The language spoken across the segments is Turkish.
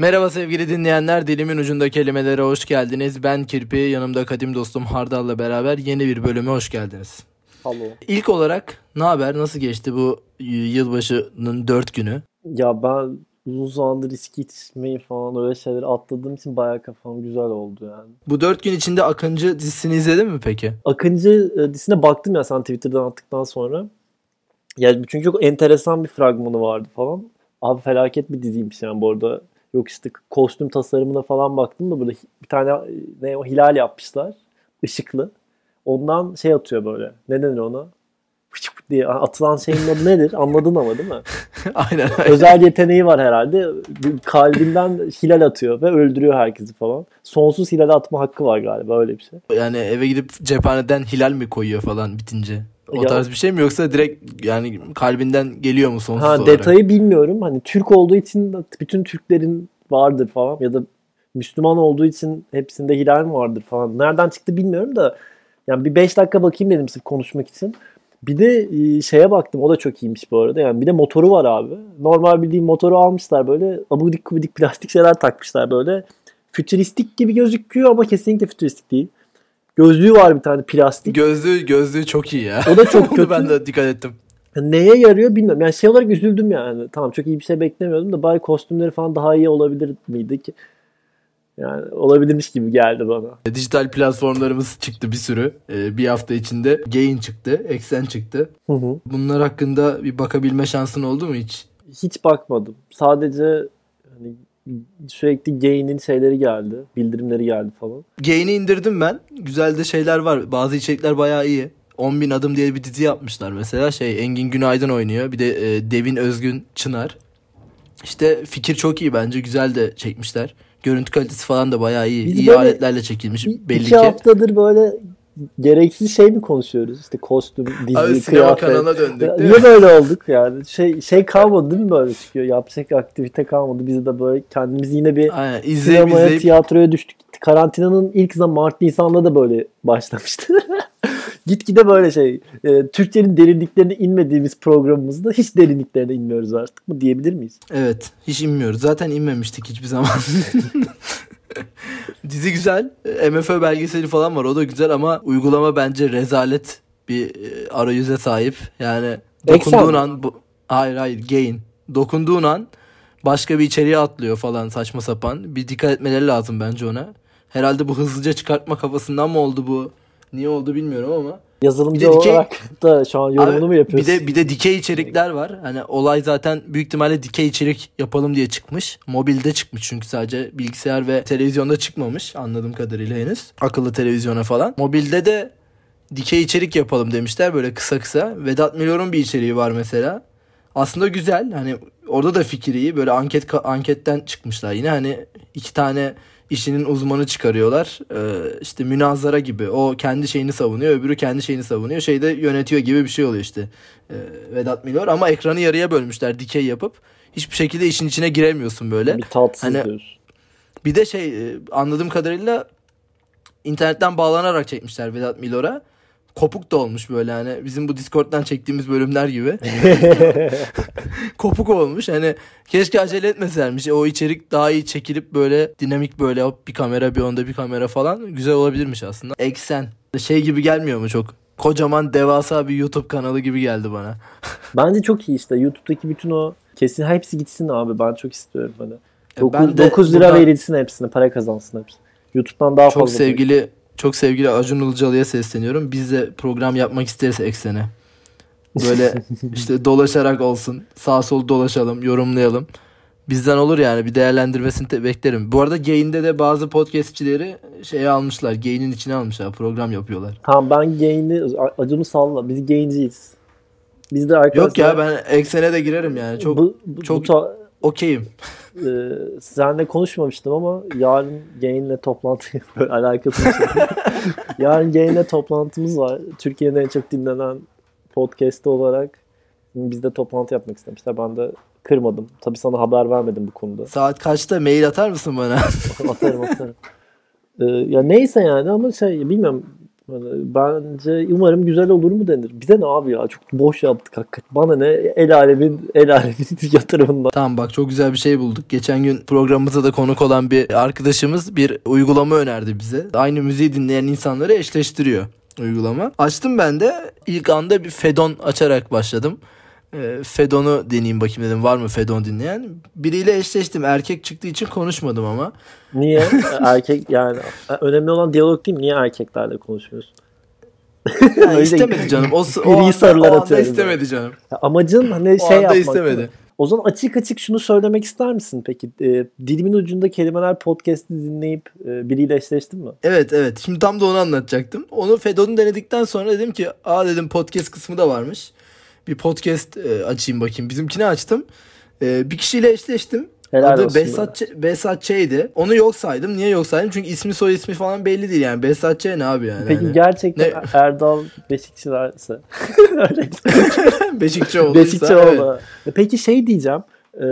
Merhaba sevgili dinleyenler. Dilimin ucunda kelimelere hoş geldiniz. Ben Kirpi, yanımda kadim dostum Hardal'la beraber yeni bir bölüme hoş geldiniz. Alo. İlk olarak ne haber? Nasıl geçti bu yılbaşının dört günü? Ya ben uzun zamandır riski içmeyi falan öyle şeyleri atladığım için bayağı kafam güzel oldu yani. Bu dört gün içinde Akıncı dizisini izledin mi peki? Akıncı e, dizisine baktım ya sen Twitter'dan attıktan sonra. Yani çünkü çok enteresan bir fragmanı vardı falan. Abi felaket bir diziymiş yani bu arada. Yok işte kostüm tasarımına falan baktım da burada bir tane ne o hilal yapmışlar. ışıklı. Ondan şey atıyor böyle. Ne denir ona? diye atılan şeyin adı nedir? Anladın ama değil mi? aynen, aynen. Özel yeteneği var herhalde. Kalbinden hilal atıyor ve öldürüyor herkesi falan. Sonsuz hilal atma hakkı var galiba öyle bir şey. Yani eve gidip cephaneden hilal mi koyuyor falan bitince? O ya, tarz bir şey mi yoksa direkt yani kalbinden geliyor mu sonsuz ha, olarak? Detayı bilmiyorum. Hani Türk olduğu için bütün Türklerin vardır falan ya da Müslüman olduğu için hepsinde hilal mi vardır falan. Nereden çıktı bilmiyorum da yani bir 5 dakika bakayım dedim sırf konuşmak için. Bir de e, şeye baktım o da çok iyiymiş bu arada. Yani bir de motoru var abi. Normal bildiğim motoru almışlar böyle abudik kubidik plastik şeyler takmışlar böyle. Fütüristik gibi gözüküyor ama kesinlikle fütüristik değil. Gözlüğü var bir tane plastik. Gözlüğü gözlüğü çok iyi ya. O da çok kötü. ben de dikkat ettim. Neye yarıyor bilmiyorum. Yani şey olarak üzüldüm yani. Tamam çok iyi bir şey beklemiyordum da bari kostümleri falan daha iyi olabilir miydi ki? Yani olabilirmiş gibi geldi bana. Dijital platformlarımız çıktı bir sürü. Ee, bir hafta içinde Gain çıktı, Exen çıktı. Hı hı. Bunlar hakkında bir bakabilme şansın oldu mu hiç? Hiç bakmadım. Sadece hani sürekli Gain'in şeyleri geldi. Bildirimleri geldi falan. Gain'i indirdim ben. Güzel de şeyler var. Bazı içerikler bayağı iyi. 10 bin adım diye bir dizi yapmışlar mesela. Şey Engin Günaydın oynuyor. Bir de e, Devin Özgün Çınar. İşte fikir çok iyi bence. Güzel de çekmişler. Görüntü kalitesi falan da bayağı iyi. Biz iyi aletlerle çekilmiş belli iki ki. haftadır böyle gereksiz şey mi konuşuyoruz? İşte kostüm, dizi, Abi, kıyafet. kanalına döndük. Niye böyle olduk yani? Şey şey kalmadı değil mi böyle çıkıyor? Yapacak aktivite kalmadı. Biz de böyle kendimiz yine bir Aynen, izleyip, sinemaya, izleyip... tiyatroya düştük. Karantinanın ilk zaman Mart Nisan'da da böyle başlamıştı. Gitgide böyle şey. E, Türklerin derinliklerine inmediğimiz programımızda hiç derinliklerine inmiyoruz artık mı diyebilir miyiz? Evet. Hiç inmiyoruz. Zaten inmemiştik hiçbir zaman. Dizi güzel. MFÖ belgeseli falan var. O da güzel ama uygulama bence rezalet bir e, arayüze sahip. Yani dokunduğun an bu, hayır hayır gain. Dokunduğun an başka bir içeriğe atlıyor falan saçma sapan. Bir dikkat etmeleri lazım bence ona. Herhalde bu hızlıca çıkartma kafasından mı oldu bu? Niye oldu bilmiyorum ama. Yazılımcı dikey, olarak da şu an yorumunu mu yapıyorsun? Bir de bir de dikey içerikler var. Hani olay zaten büyük ihtimalle dikey içerik yapalım diye çıkmış. Mobilde çıkmış çünkü sadece bilgisayar ve televizyonda çıkmamış anladığım kadarıyla henüz. Akıllı televizyona falan. Mobilde de dikey içerik yapalım demişler böyle kısa kısa. Vedat Milor'un bir içeriği var mesela. Aslında güzel. Hani orada da fikir iyi. Böyle anket anketten çıkmışlar yine. Hani iki tane işinin uzmanı çıkarıyorlar. Ee, işte münazara gibi. O kendi şeyini savunuyor, öbürü kendi şeyini savunuyor. Şeyde yönetiyor gibi bir şey oluyor işte. Ee, Vedat Milor ama ekranı yarıya bölmüşler dikey yapıp. Hiçbir şekilde işin içine giremiyorsun böyle. Bir tatsız hani, diyorsun. Bir de şey e, anladığım kadarıyla internetten bağlanarak çekmişler Vedat Milor'a kopuk da olmuş böyle hani bizim bu Discord'dan çektiğimiz bölümler gibi. kopuk olmuş. Hani keşke acele etmeselermiş. O içerik daha iyi çekilip böyle dinamik böyle bir kamera bir onda bir kamera falan güzel olabilirmiş aslında. Eksen şey gibi gelmiyor mu çok? Kocaman devasa bir YouTube kanalı gibi geldi bana. Bence çok iyi işte. YouTube'daki bütün o kesin hepsi gitsin abi. Ben çok istiyorum hani. 9, ben 9 lira buradan... verilsin hepsine. Para kazansın hepsi. YouTube'dan daha çok fazla. Çok sevgili çok sevgili Acun Ilıcalı'ya sesleniyorum. Biz de program yapmak isteriz eksene. Böyle işte dolaşarak olsun. Sağ sol dolaşalım, yorumlayalım. Bizden olur yani bir değerlendirmesini de beklerim. Bu arada Gain'de de bazı podcastçileri şeye almışlar. Gain'in içine almışlar. Program yapıyorlar. Tamam ben Gain'i Acun'u salla. Biz Gain'ciyiz. Biz de arkadaşlar... Yok ya ben eksene de girerim yani. Çok bu, bu, çok bu okeyim. Ee, seninle konuşmamıştım ama yarın Gain'le toplantı böyle alakası şey. yarın Gain'le toplantımız var. Türkiye'nin en çok dinlenen podcast'i olarak biz de toplantı yapmak istemişler. Ben de kırmadım. Tabii sana haber vermedim bu konuda. Saat kaçta mail atar mısın bana? atarım atarım. Ee, ya neyse yani ama şey bilmiyorum bence umarım güzel olur mu denir. Bize ne abi ya çok boş yaptık hakikaten. Bana ne el alemin el alemin yatırımından. Tamam bak çok güzel bir şey bulduk. Geçen gün programımıza da konuk olan bir arkadaşımız bir uygulama önerdi bize. Aynı müziği dinleyen insanları eşleştiriyor uygulama. Açtım ben de ilk anda bir Fedon açarak başladım. E, Fedon'u deneyeyim bakayım dedim. Var mı Fedon dinleyen? Biriyle eşleştim. Erkek çıktığı için konuşmadım ama. Niye? Erkek yani önemli olan diyalog değil mi? Niye erkeklerle konuşmuyorsun? Yani istemedi canım. O, o, anda, sarılar o anda istemedi canım. Ya amacın hani o şey anda yapmak. istemedi. O zaman açık açık şunu söylemek ister misin peki? E, dilimin ucunda kelimeler podcast'i dinleyip e, biriyle eşleştin mi? Evet evet. Şimdi tam da onu anlatacaktım. Onu Fedon'u denedikten sonra dedim ki aa dedim podcast kısmı da varmış. Bir podcast e, açayım bakayım. Bizimkini açtım. E, bir kişiyle eşleştim. Helal Adı Behzat, Behzat Ç'ydi. Onu yok saydım. Niye yok saydım? Çünkü ismi soy ismi falan belli değil yani. Behzat Ç ne abi yani? Peki hani. gerçekten ne? Erdal Beşikçilerse. Beşikçi olduysa. Beşikçi oldu. Evet. Peki şey diyeceğim e,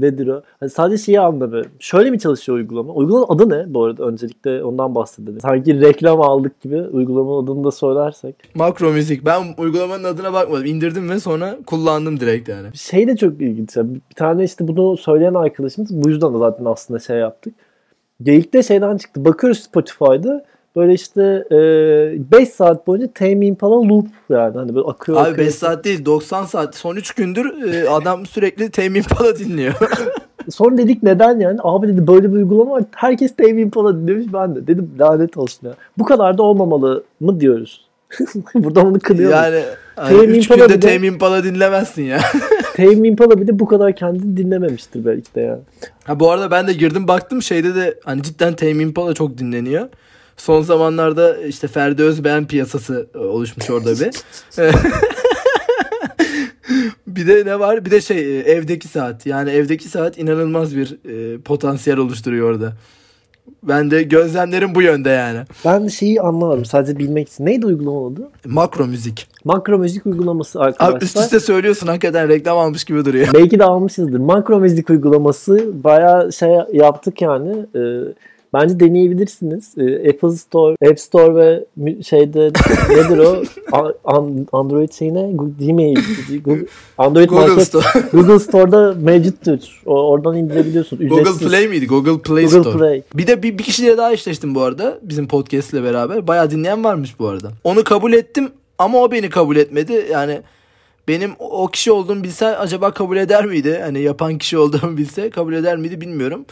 nedir o? Hani sadece şeyi anlamıyorum. Şöyle mi çalışıyor uygulama? Uygulamanın adı ne bu arada? Öncelikle ondan bahsedelim. Sanki reklam aldık gibi uygulamanın adını da söylersek. Makro müzik. Ben uygulamanın adına bakmadım. İndirdim ve sonra kullandım direkt yani. Şey de çok ilginç. Bir tane işte bunu söyleyen arkadaşımız bu yüzden de zaten aslında şey yaptık. Geyik'te şeyden çıktı. Bakıyoruz Spotify'da böyle işte 5 e, saat boyunca Tame Impala loop yani hani böyle akıyor. Abi 5 saat değil 90 saat. Son 3 gündür e, adam sürekli Tame Impala dinliyor. Sonra dedik neden yani? Abi dedi böyle bir uygulama var. Herkes Tame Impala dinlemiş ben de. Dedim lanet olsun ya. Bu kadar da olmamalı mı diyoruz? Buradan onu kınıyoruz. Yani hani 3 günde de, Tame Impala dinlemezsin ya. Tame Impala bir de bu kadar kendini dinlememiştir belki de ya. Ha bu arada ben de girdim baktım şeyde de hani cidden Tame Impala çok dinleniyor. Son zamanlarda işte Ferdi Özbeğen piyasası e, oluşmuş orada bir. bir de ne var? Bir de şey e, evdeki saat. Yani evdeki saat inanılmaz bir e, potansiyel oluşturuyor orada. Ben de gözlemlerim bu yönde yani. Ben şeyi anlamadım sadece bilmek için. Neydi uygulama adı? Makro müzik. Makro müzik uygulaması arkadaşlar. Abi üst üste söylüyorsun hakikaten reklam almış gibi duruyor. Belki de almışızdır. Makro müzik uygulaması baya şey yaptık yani. Ee, Bence deneyebilirsiniz. Ee, Apple Store, App Store ve şeyde nedir o? Android şeyine Gmail, Google, Android Google Market, Store. Google Store'da mevcuttur. oradan indirebiliyorsun. Ücretsiz. Google Play miydi? Google Play Google Store. Play. Bir de bir, bir kişiyle daha eşleştim bu arada. Bizim podcast ile beraber. Bayağı dinleyen varmış bu arada. Onu kabul ettim ama o beni kabul etmedi. Yani benim o kişi olduğumu bilse acaba kabul eder miydi? Hani yapan kişi olduğumu bilse kabul eder miydi bilmiyorum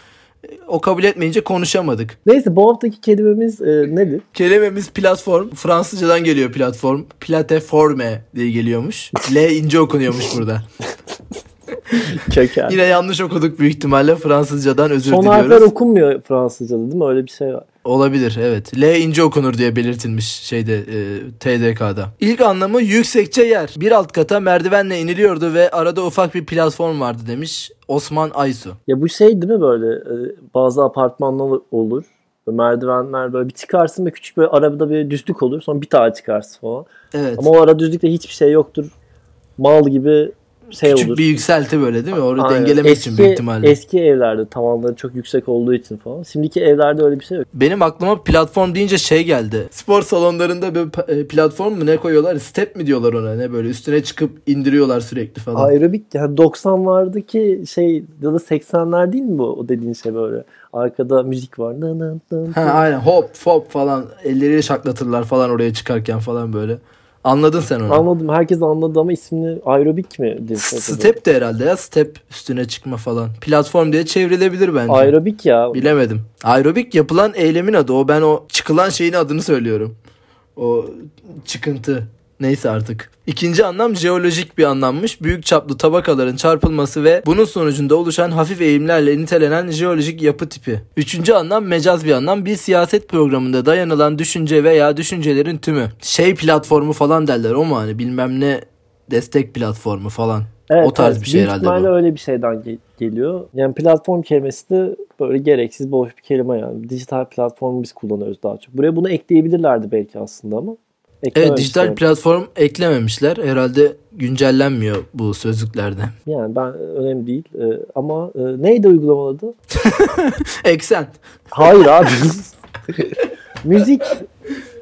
o kabul etmeyince konuşamadık. Neyse bu haftaki kelimemiz e, nedir? Kelimemiz platform. Fransızcadan geliyor platform. Plateforme diye geliyormuş. L ince okunuyormuş burada. Köken. Yine yanlış okuduk büyük ihtimalle Fransızcadan özür Son diliyoruz. Son harfler okunmuyor Fransızcada değil mi? Öyle bir şey var. Olabilir evet. L ince okunur diye belirtilmiş şeyde e, TDK'da. İlk anlamı yüksekçe yer. Bir alt kata merdivenle iniliyordu ve arada ufak bir platform vardı demiş Osman Aysu. Ya bu şey değil mi böyle e, bazı apartmanlar olur. Merdivenler böyle bir çıkarsın ve küçük böyle arabada bir düzlük olur. Sonra bir tane çıkarsın falan. Evet. Ama o ara düzlükte hiçbir şey yoktur. Mal gibi şey Küçük olur. bir yükselti böyle değil mi? Orada Aynen. dengelemek eski, için büyük ihtimalle. Eski evlerde tavanları çok yüksek olduğu için falan. Şimdiki evlerde öyle bir şey yok. Benim aklıma platform deyince şey geldi. Spor salonlarında böyle e, platform mu ne koyuyorlar? Step mi diyorlar ona ne böyle üstüne çıkıp indiriyorlar sürekli falan. Aerobik yani 90'lardaki şey ya da 80'ler değil mi bu o dediğin şey böyle? Arkada müzik var. Nın nın nın. Ha aynen hop hop falan elleriyle şaklatırlar falan oraya çıkarken falan böyle. Anladın sen onu. Anladım. Herkes anladı ama ismini aerobik mi? Step de herhalde ya. Step üstüne çıkma falan. Platform diye çevrilebilir bence. Aerobik ya. Bilemedim. Aerobik yapılan eylemin adı. O ben o çıkılan şeyin adını söylüyorum. O çıkıntı. Neyse artık. İkinci anlam jeolojik bir anlammış. Büyük çaplı tabakaların çarpılması ve bunun sonucunda oluşan hafif eğimlerle nitelenen jeolojik yapı tipi. Üçüncü anlam mecaz bir anlam. Bir siyaset programında dayanılan düşünce veya düşüncelerin tümü. Şey platformu falan derler o mu hani bilmem ne destek platformu falan. Evet, o tarz evet. bir şey herhalde bu. öyle bir şeyden ge- geliyor. Yani platform kelimesi de böyle gereksiz boş bir kelime yani. Dijital platformu biz kullanıyoruz daha çok. Buraya bunu ekleyebilirlerdi belki aslında ama. Evet dijital platform eklememişler. Herhalde güncellenmiyor bu sözlüklerde. Yani ben önemli değil. Ee, ama e, neydi uygulama adı? Eksen. Hayır abi. Müzik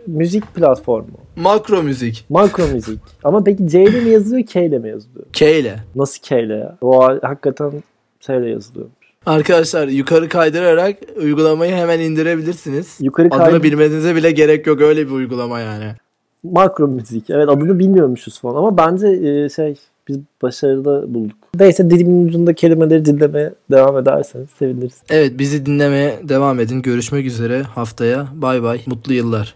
müzik platformu. Makro müzik. Makro müzik. Ama peki C ile mi yazılıyor K ile mi yazılıyor? K ile. Nasıl K ile ya? O hakikaten S ile yazılıyor. Arkadaşlar yukarı kaydırarak uygulamayı hemen indirebilirsiniz. Yukarı Adını kaydır. bilmenize bile gerek yok öyle bir uygulama yani. Makro müzik. Evet adını bilmiyormuşuz falan ama bence e, şey biz başarılı bulduk. Neyse dilimin ucunda kelimeleri dinlemeye devam ederseniz seviniriz. Evet bizi dinlemeye devam edin. Görüşmek üzere haftaya. Bay bay. Mutlu yıllar.